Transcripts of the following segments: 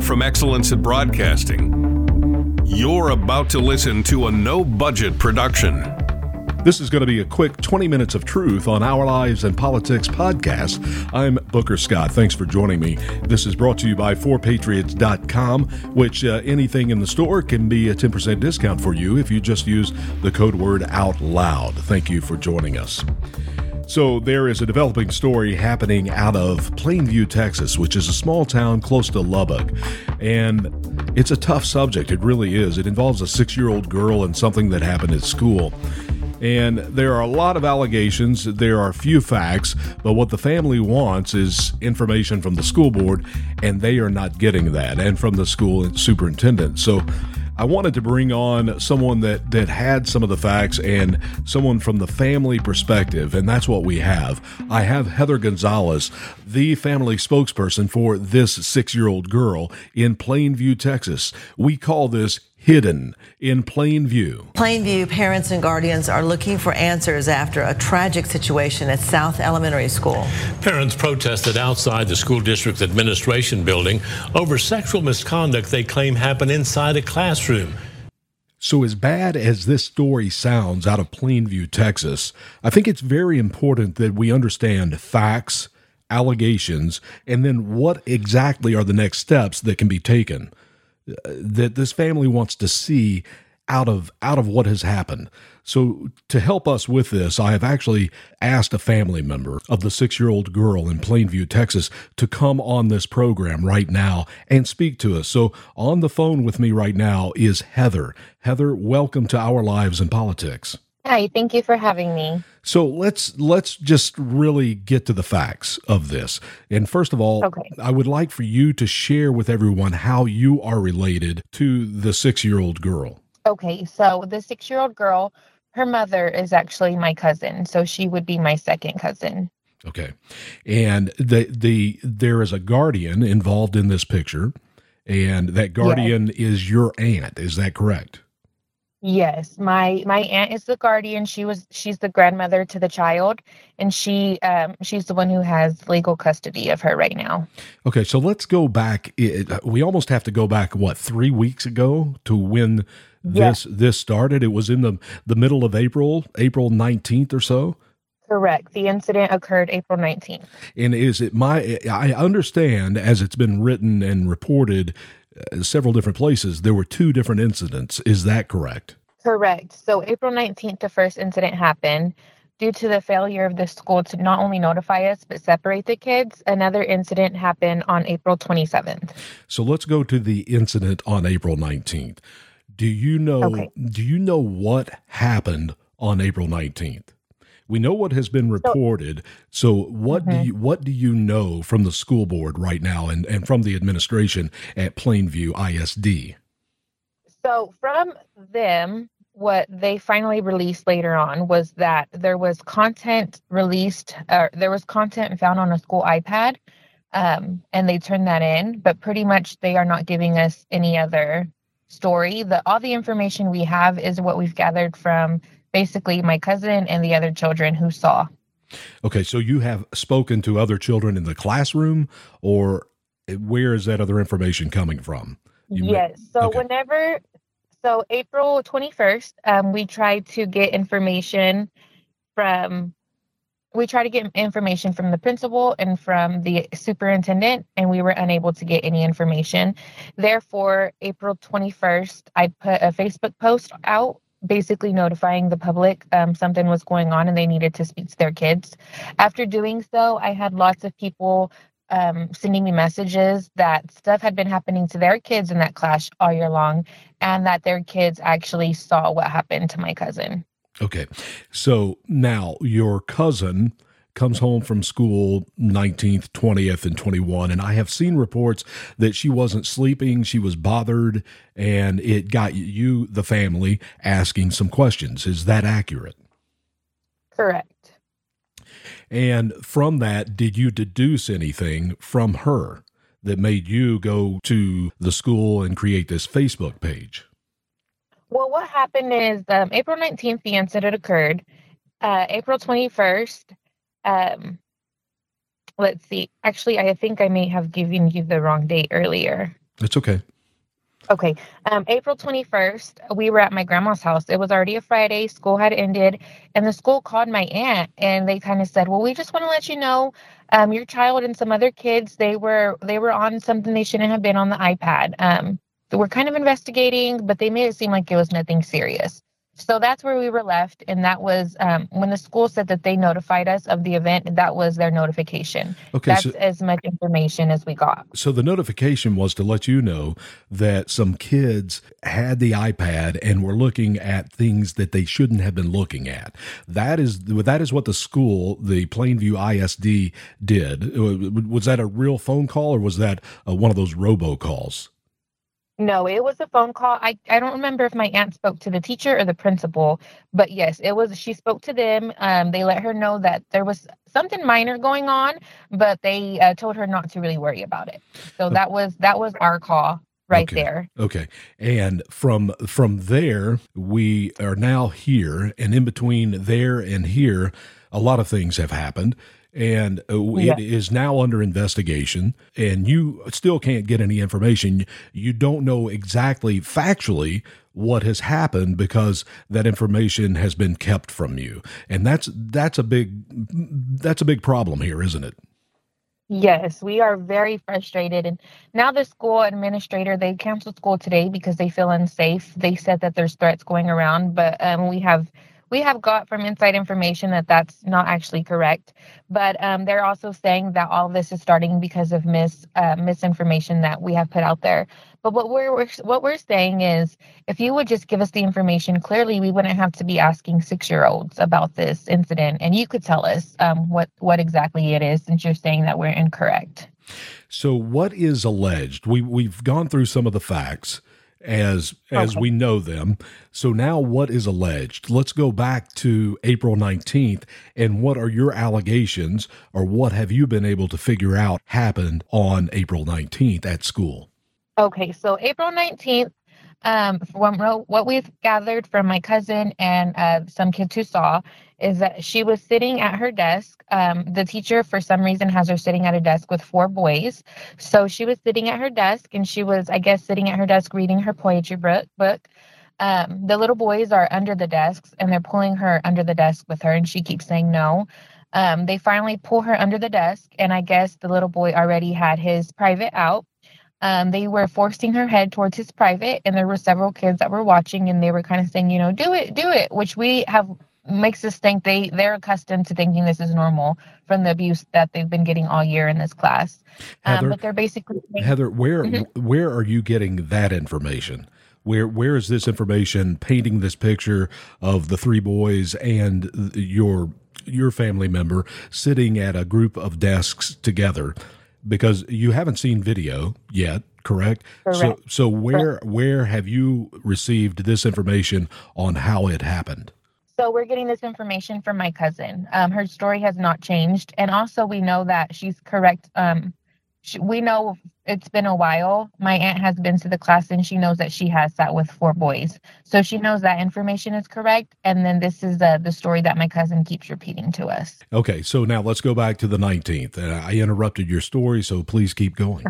from excellence at broadcasting. You're about to listen to a no budget production. This is going to be a quick 20 minutes of truth on Our Lives and Politics podcast. I'm Booker Scott. Thanks for joining me. This is brought to you by 4patriots.com, which uh, anything in the store can be a 10% discount for you if you just use the code word out loud. Thank you for joining us. So, there is a developing story happening out of Plainview, Texas, which is a small town close to Lubbock. And it's a tough subject. It really is. It involves a six year old girl and something that happened at school. And there are a lot of allegations, there are few facts, but what the family wants is information from the school board, and they are not getting that, and from the school superintendent. So I wanted to bring on someone that that had some of the facts and someone from the family perspective, and that's what we have. I have Heather Gonzalez, the family spokesperson for this six-year-old girl in Plainview, Texas. We call this hidden in plain view. Plainview parents and guardians are looking for answers after a tragic situation at South Elementary School. Parents protested outside the school district's administration building over sexual misconduct they claim happened inside a classroom. So, as bad as this story sounds out of Plainview, Texas, I think it's very important that we understand facts, allegations, and then what exactly are the next steps that can be taken that this family wants to see out of out of what has happened. So to help us with this, I have actually asked a family member of the 6-year-old girl in Plainview, Texas to come on this program right now and speak to us. So on the phone with me right now is Heather. Heather, welcome to Our Lives and Politics. Hi, thank you for having me. So let's let's just really get to the facts of this. And first of all, okay. I would like for you to share with everyone how you are related to the 6-year-old girl. Okay, so the 6-year-old girl, her mother is actually my cousin, so she would be my second cousin. Okay. And the the there is a guardian involved in this picture, and that guardian yes. is your aunt, is that correct? Yes, my my aunt is the guardian. She was she's the grandmother to the child, and she um she's the one who has legal custody of her right now. Okay, so let's go back. We almost have to go back what three weeks ago to when this yes. this started. It was in the the middle of April, April nineteenth or so. Correct. The incident occurred April 19th. And is it my I understand as it's been written and reported uh, Uh, several different places, there were two different incidents. Is that correct? Correct. So April 19th, the first incident happened. Due to the failure of the school to not only notify us but separate the kids, another incident happened on April 27th. So let's go to the incident on April 19th. Do you know okay. do you know what happened on April 19th? We know what has been reported. So, what mm-hmm. do you what do you know from the school board right now and, and from the administration at Plainview ISD? So, from them, what they finally released later on was that there was content released, uh, there was content found on a school iPad, um, and they turned that in. But pretty much, they are not giving us any other story. The all the information we have is what we've gathered from basically my cousin and the other children who saw. Okay, so you have spoken to other children in the classroom, or where is that other information coming from? You yes. so okay. whenever, so April 21st, um, we tried to get information from, we tried to get information from the principal and from the superintendent, and we were unable to get any information. Therefore, April 21st, I put a Facebook post out basically notifying the public um, something was going on and they needed to speak to their kids. After doing so, I had lots of people um, sending me messages that stuff had been happening to their kids in that class all year long and that their kids actually saw what happened to my cousin. Okay. So now your cousin comes home from school 19th, 20th, and 21. And I have seen reports that she wasn't sleeping, she was bothered, and it got you, the family, asking some questions. Is that accurate? Correct. And from that, did you deduce anything from her that made you go to the school and create this Facebook page? Well, what happened is um, April 19th, the incident occurred. Uh, April 21st, um, let's see. Actually, I think I may have given you the wrong date earlier. It's okay. Okay. Um, April 21st, we were at my grandma's house. It was already a Friday. School had ended. And the school called my aunt and they kind of said, Well, we just want to let you know um, your child and some other kids, they were they were on something they shouldn't have been on the iPad. Um, we're kind of investigating, but they made it seem like it was nothing serious. So that's where we were left. And that was um, when the school said that they notified us of the event, that was their notification. Okay. That's so, as much information as we got. So the notification was to let you know that some kids had the iPad and were looking at things that they shouldn't have been looking at. That is that is what the school, the Plainview ISD, did. Was that a real phone call or was that uh, one of those robocalls? No, it was a phone call. I, I don't remember if my aunt spoke to the teacher or the principal, but yes, it was. She spoke to them. Um, they let her know that there was something minor going on, but they uh, told her not to really worry about it. So that was that was our call right okay. there. Okay. And from from there, we are now here, and in between there and here, a lot of things have happened and uh, it is now under investigation and you still can't get any information you don't know exactly factually what has happened because that information has been kept from you and that's that's a big that's a big problem here isn't it Yes, we are very frustrated. And now the school administrator, they canceled school today because they feel unsafe. They said that there's threats going around, but um, we have we have got from inside information that that's not actually correct. But um, they're also saying that all this is starting because of mis uh, misinformation that we have put out there. But what we're, what we're saying is, if you would just give us the information clearly, we wouldn't have to be asking six year olds about this incident, and you could tell us um, what what exactly it is, since you're saying that we're incorrect. So, what is alleged? We we've gone through some of the facts as as okay. we know them. So now what is alleged? Let's go back to April 19th and what are your allegations or what have you been able to figure out happened on April 19th at school? Okay, so April 19th um, from what we've gathered from my cousin and uh, some kids who saw is that she was sitting at her desk. Um, the teacher, for some reason, has her sitting at a desk with four boys. So she was sitting at her desk and she was, I guess, sitting at her desk reading her poetry book. book. Um, the little boys are under the desks and they're pulling her under the desk with her, and she keeps saying no. Um, they finally pull her under the desk, and I guess the little boy already had his private out. Um, they were forcing her head towards his private, and there were several kids that were watching, and they were kind of saying, you know, do it, do it, which we have makes us think they they're accustomed to thinking this is normal from the abuse that they've been getting all year in this class. Um, Heather, um, but they're basically Heather, where mm-hmm. where are you getting that information? Where where is this information painting this picture of the three boys and your your family member sitting at a group of desks together? Because you haven't seen video yet, correct? correct. So so where correct. where have you received this information on how it happened? So we're getting this information from my cousin. Um, her story has not changed, and also we know that she's correct. Um, she, we know it's been a while. My aunt has been to the class, and she knows that she has sat with four boys, so she knows that information is correct. And then this is uh, the story that my cousin keeps repeating to us. Okay, so now let's go back to the nineteenth. Uh, I interrupted your story, so please keep going.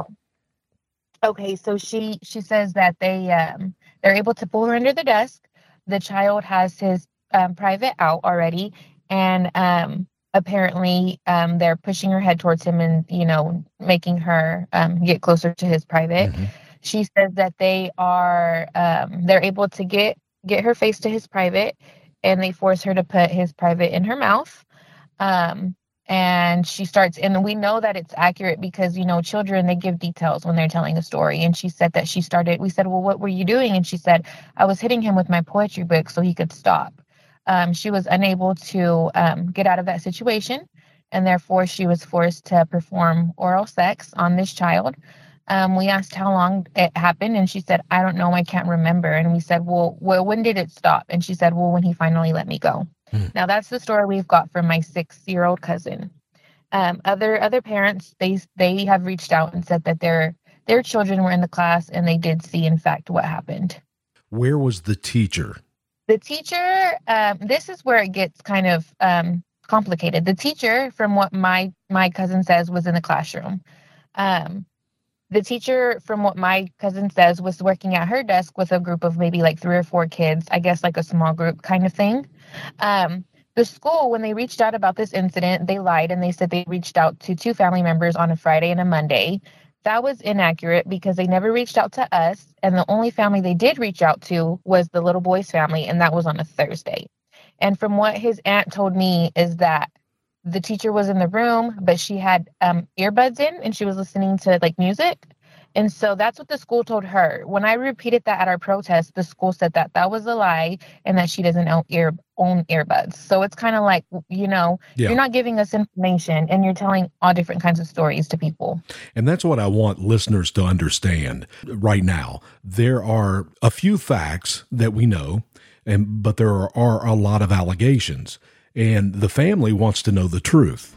Okay, so she she says that they um, they're able to pull her under the desk. The child has his um, private out already, and um, apparently um, they're pushing her head towards him and you know making her um, get closer to his private. Mm-hmm. She says that they are um, they're able to get get her face to his private, and they force her to put his private in her mouth. Um, and she starts and we know that it's accurate because you know children they give details when they're telling a story and she said that she started we said well what were you doing and she said i was hitting him with my poetry book so he could stop um, she was unable to um, get out of that situation, and therefore she was forced to perform oral sex on this child. Um, we asked how long it happened, and she said, "I don't know, I can't remember." And we said, "Well, well, when did it stop?" And she said, "Well, when he finally let me go." Mm. Now that's the story we've got from my six-year-old cousin. Um, other other parents, they they have reached out and said that their their children were in the class and they did see, in fact, what happened. Where was the teacher the teacher, um, this is where it gets kind of um, complicated. The teacher, from what my my cousin says, was in the classroom. Um, the teacher, from what my cousin says, was working at her desk with a group of maybe like three or four kids, I guess like a small group kind of thing. Um, the school, when they reached out about this incident, they lied and they said they reached out to two family members on a Friday and a Monday. That was inaccurate because they never reached out to us. And the only family they did reach out to was the little boy's family, and that was on a Thursday. And from what his aunt told me, is that the teacher was in the room, but she had um, earbuds in and she was listening to like music. And so that's what the school told her. When I repeated that at our protest, the school said that that was a lie and that she doesn't own, ear, own earbuds. So it's kind of like, you know, yeah. you're not giving us information and you're telling all different kinds of stories to people. And that's what I want listeners to understand right now. There are a few facts that we know, and but there are, are a lot of allegations, and the family wants to know the truth.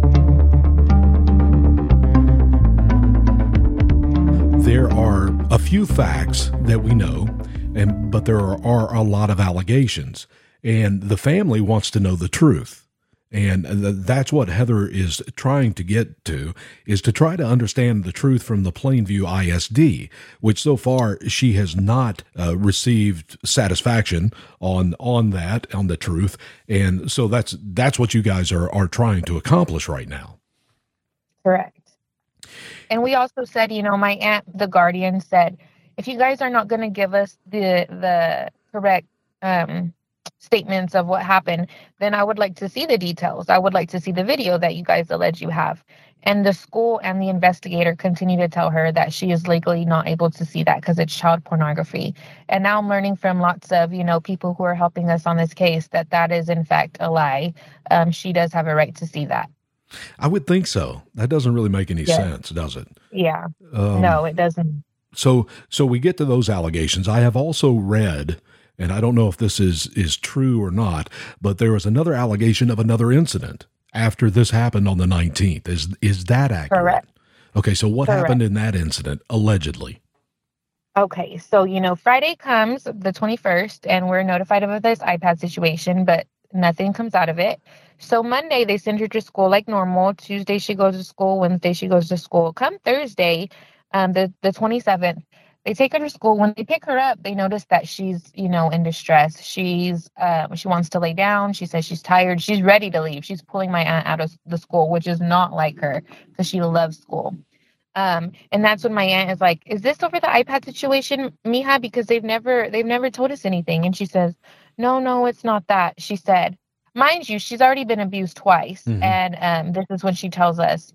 There are a few facts that we know, and but there are, are a lot of allegations, and the family wants to know the truth. And that's what Heather is trying to get to is to try to understand the truth from the Plainview ISD, which so far she has not uh, received satisfaction on on that on the truth, and so that's that's what you guys are are trying to accomplish right now. Correct. And we also said, you know, my aunt, the guardian, said, if you guys are not going to give us the the correct um, statements of what happened, then I would like to see the details. I would like to see the video that you guys allege you have. And the school and the investigator continue to tell her that she is legally not able to see that because it's child pornography. And now I'm learning from lots of, you know, people who are helping us on this case that that is in fact a lie. Um, she does have a right to see that. I would think so. That doesn't really make any sense, does it? Yeah. Um, no, it doesn't. So, so we get to those allegations. I have also read, and I don't know if this is is true or not, but there was another allegation of another incident after this happened on the nineteenth. Is is that accurate? Correct. Okay, so what Correct. happened in that incident allegedly? Okay, so you know, Friday comes the 21st, and we're notified of this iPad situation, but nothing comes out of it. So Monday they send her to school like normal. Tuesday she goes to school. Wednesday she goes to school. Come Thursday, um, the the 27th, they take her to school. When they pick her up, they notice that she's you know in distress. She's uh, she wants to lay down. She says she's tired. She's ready to leave. She's pulling my aunt out of the school, which is not like her because she loves school. Um, and that's when my aunt is like, "Is this over the iPad situation, Mija? Because they've never they've never told us anything." And she says, "No, no, it's not that." She said, mind you, she's already been abused twice, mm-hmm. and um, this is when she tells us,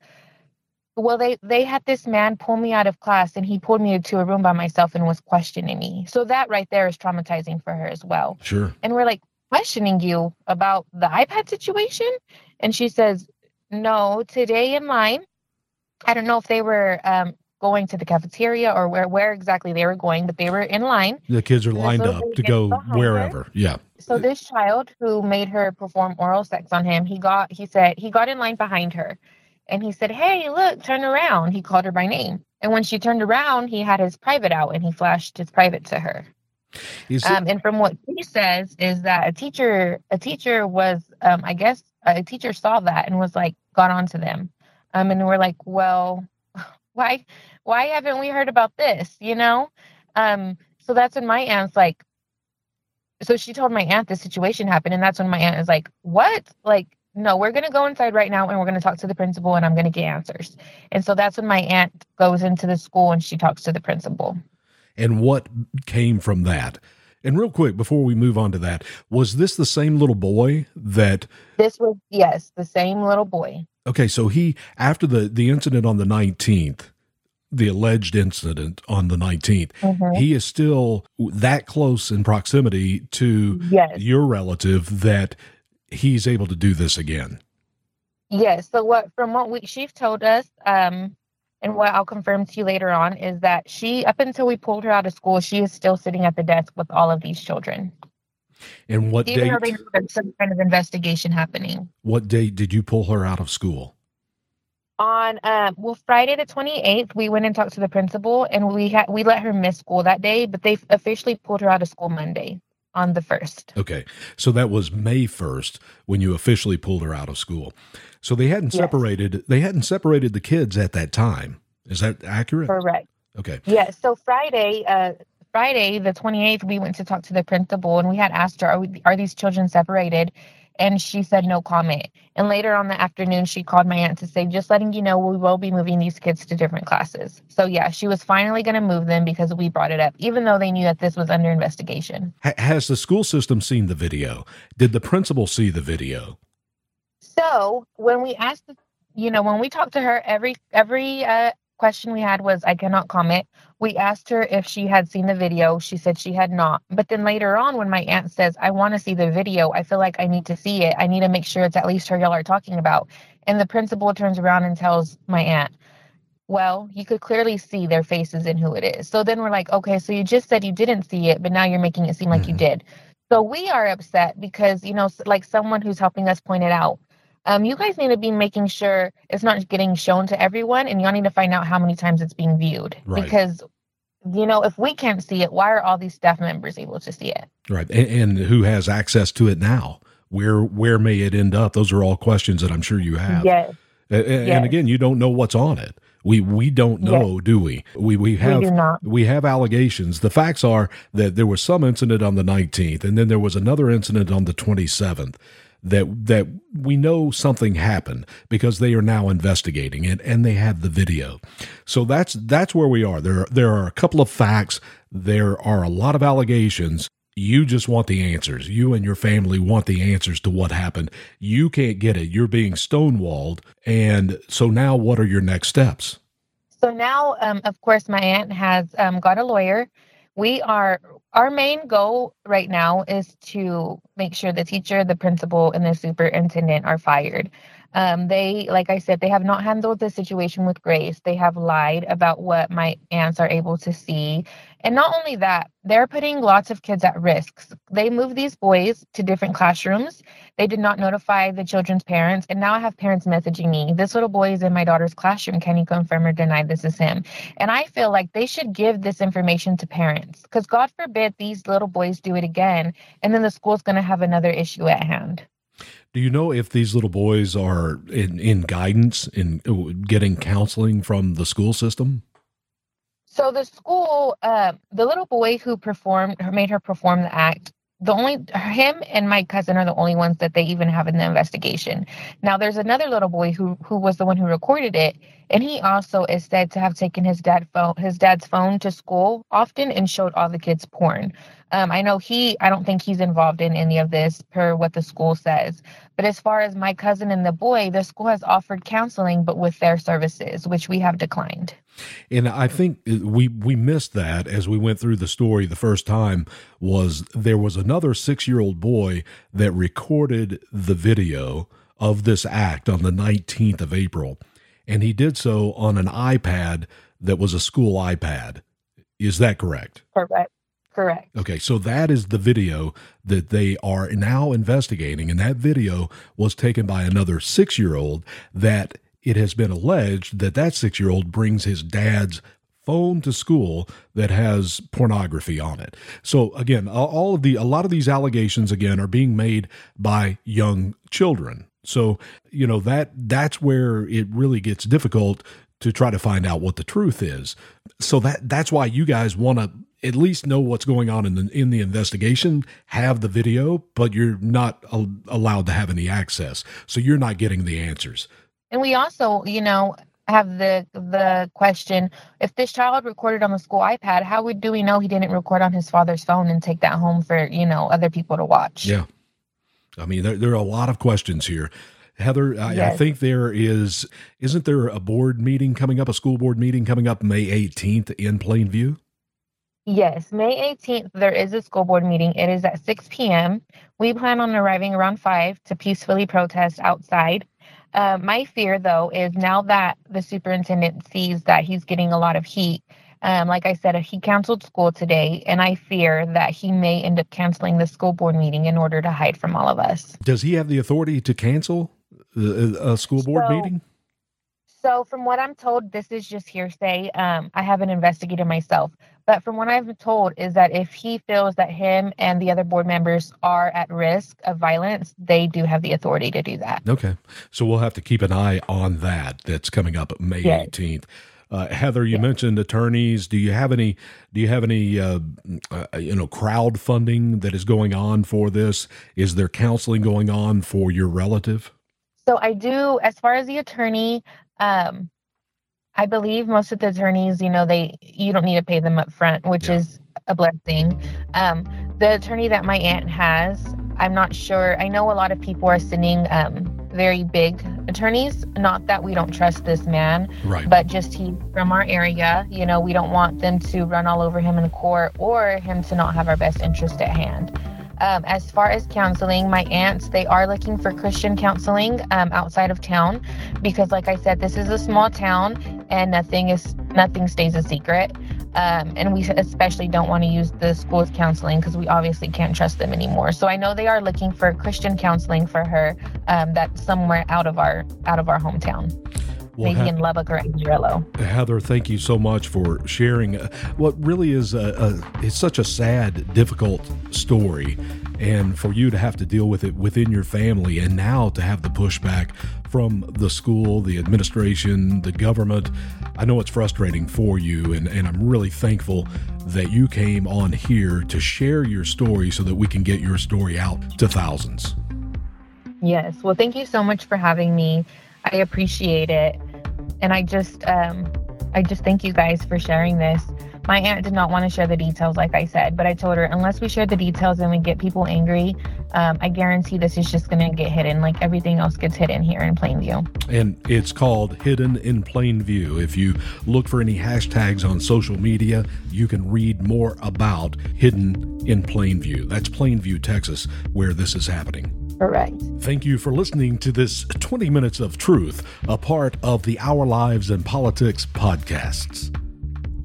"Well, they they had this man pull me out of class, and he pulled me to a room by myself and was questioning me." So that right there is traumatizing for her as well. Sure. And we're like questioning you about the iPad situation, and she says, "No, today in line." I don't know if they were um, going to the cafeteria or where where exactly they were going, but they were in line. The kids are lined up to go wherever. Her. Yeah. So this child who made her perform oral sex on him, he got he said he got in line behind her. and he said, Hey, look, turn around. He called her by name. And when she turned around, he had his private out and he flashed his private to her. Um, and from what he says is that a teacher, a teacher was, um, I guess, a teacher saw that and was like, got onto them, um, and we're like, well, why, why haven't we heard about this? You know, um, so that's when my aunt's like, so she told my aunt the situation happened, and that's when my aunt is like, what? Like, no, we're going to go inside right now and we're going to talk to the principal and I'm going to get answers. And so that's when my aunt goes into the school and she talks to the principal. And what came from that? And real quick, before we move on to that, was this the same little boy that? This was yes, the same little boy. Okay, so he after the the incident on the nineteenth, the alleged incident on the 19th, mm-hmm. he is still that close in proximity to yes. your relative that he's able to do this again. Yes. So what from what we she's told us, um, and what I'll confirm to you later on is that she, up until we pulled her out of school, she is still sitting at the desk with all of these children. And what date? There's some kind of investigation happening. What date did you pull her out of school? On um, well, Friday the 28th, we went and talked to the principal, and we had we let her miss school that day, but they officially pulled her out of school Monday on the first. Okay, so that was May 1st when you officially pulled her out of school. So they hadn't yes. separated they hadn't separated the kids at that time. Is that accurate? Correct. Okay. Yes. So Friday, uh, Friday the 28th, we went to talk to the principal and we had asked her, are, we, are these children separated? And she said no comment. And later on the afternoon, she called my aunt to say, just letting you know, we will be moving these kids to different classes. So, yeah, she was finally going to move them because we brought it up, even though they knew that this was under investigation. has the school system seen the video? Did the principal see the video? So when we asked, you know, when we talked to her, every every uh, question we had was, "I cannot comment." We asked her if she had seen the video. She said she had not. But then later on, when my aunt says, "I want to see the video," I feel like I need to see it. I need to make sure it's at least her y'all are talking about. And the principal turns around and tells my aunt, well, you could clearly see their faces and who it is. So then we're like, okay, so you just said you didn't see it, but now you're making it seem like mm-hmm. you did. So we are upset because, you know, like someone who's helping us point it out, um, you guys need to be making sure it's not getting shown to everyone, and y'all need to find out how many times it's being viewed. Right. Because, you know, if we can't see it, why are all these staff members able to see it? Right, and, and who has access to it now? Where where may it end up? Those are all questions that I'm sure you have. Yes. And, and yes. again, you don't know what's on it. We we don't know, yes. do we? We we have we, we, have allegations. The facts are that there was some incident on the 19th, and then there was another incident on the 27th that that we know something happened because they are now investigating it and they have the video. So that's that's where we are. There there are a couple of facts, there are a lot of allegations. You just want the answers. You and your family want the answers to what happened. You can't get it. You're being stonewalled. And so now what are your next steps? So now, um, of course, my aunt has um, got a lawyer. We are our main goal right now is to make sure the teacher, the principal, and the superintendent are fired. Um, they, like I said, they have not handled the situation with grace. They have lied about what my aunts are able to see. And not only that, they're putting lots of kids at risk. They moved these boys to different classrooms. They did not notify the children's parents. And now I have parents messaging me, this little boy is in my daughter's classroom. Can you confirm or deny this is him? And I feel like they should give this information to parents because God forbid these little boys do it again. And then the school's going to have another issue at hand. Do you know if these little boys are in, in guidance in uh, getting counseling from the school system? So the school, uh, the little boy who performed, made her perform the act, the only him and my cousin are the only ones that they even have in the investigation. Now there's another little boy who who was the one who recorded it, and he also is said to have taken his dad phone his dad's phone to school often and showed all the kids porn. Um, I know he I don't think he's involved in any of this per what the school says. But as far as my cousin and the boy, the school has offered counseling, but with their services, which we have declined. And I think we we missed that as we went through the story the first time was there was another 6-year-old boy that recorded the video of this act on the 19th of April and he did so on an iPad that was a school iPad. Is that correct? Correct. Correct. Okay, so that is the video that they are now investigating and that video was taken by another 6-year-old that it has been alleged that that six year old brings his dad's phone to school that has pornography on it. So again, all of the a lot of these allegations again are being made by young children. So, you know, that that's where it really gets difficult to try to find out what the truth is. So that that's why you guys want to at least know what's going on in the in the investigation, have the video, but you're not a, allowed to have any access. So you're not getting the answers. And we also, you know, have the the question if this child recorded on the school iPad, how would do we know he didn't record on his father's phone and take that home for you know other people to watch? Yeah, I mean there there are a lot of questions here. Heather, I, yes. I, think there is isn't there a board meeting coming up, a school board meeting coming up May 18th in Plainview? Yes, May 18th, there is a school board meeting. It is at 6 p.m. We plan on arriving around 5 to peacefully protest outside. Uh, my fear, though, is now that the superintendent sees that he's getting a lot of heat, um, like I said, he canceled school today, and I fear that he may end up canceling the school board meeting in order to hide from all of us. Does he have the authority to cancel a school board so, meeting? So, from what I'm told, this is just hearsay. Um, I haven't investigated myself, but from what I've been told, is that if he feels that him and the other board members are at risk of violence, they do have the authority to do that. Okay, so we'll have to keep an eye on that. That's coming up May yes. 18th. Uh, Heather, you yes. mentioned attorneys. Do you have any? Do you have any? Uh, uh, you know, crowdfunding that is going on for this? Is there counseling going on for your relative? So I do. As far as the attorney, um, I believe most of the attorneys, you know, they you don't need to pay them up front, which yeah. is a blessing. Um, the attorney that my aunt has, I'm not sure. I know a lot of people are sending um, very big attorneys. Not that we don't trust this man, right. but just he from our area. You know, we don't want them to run all over him in court or him to not have our best interest at hand. Um, as far as counseling, my aunts, they are looking for Christian counseling um, outside of town because, like I said, this is a small town and nothing is nothing stays a secret. Um, and we especially don't want to use the school's counseling because we obviously can't trust them anymore. So I know they are looking for Christian counseling for her um, that's somewhere out of our out of our hometown. Well, maybe in Lubbock or Amarillo. Heather, thank you so much for sharing uh, what really is a, a, it's such a sad, difficult story, and for you to have to deal with it within your family, and now to have the pushback from the school, the administration, the government. I know it's frustrating for you, and, and I'm really thankful that you came on here to share your story so that we can get your story out to thousands. Yes. Well, thank you so much for having me. I appreciate it and I just um, I just thank you guys for sharing this. My aunt did not want to share the details, like I said, but I told her unless we share the details and we get people angry, um, I guarantee this is just going to get hidden, like everything else gets hidden here in Plainview. And it's called Hidden in Plain View. If you look for any hashtags on social media, you can read more about Hidden in Plain View. That's Plainview, Texas, where this is happening. Correct. Thank you for listening to this 20 Minutes of Truth, a part of the Our Lives and Politics podcasts.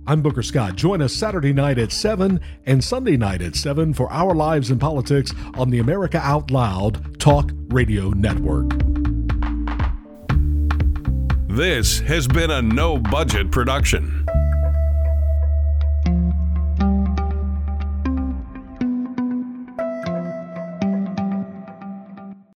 I'm Booker Scott. Join us Saturday night at 7 and Sunday night at 7 for Our Lives and Politics on the America Out Loud Talk Radio Network. This has been a no budget production.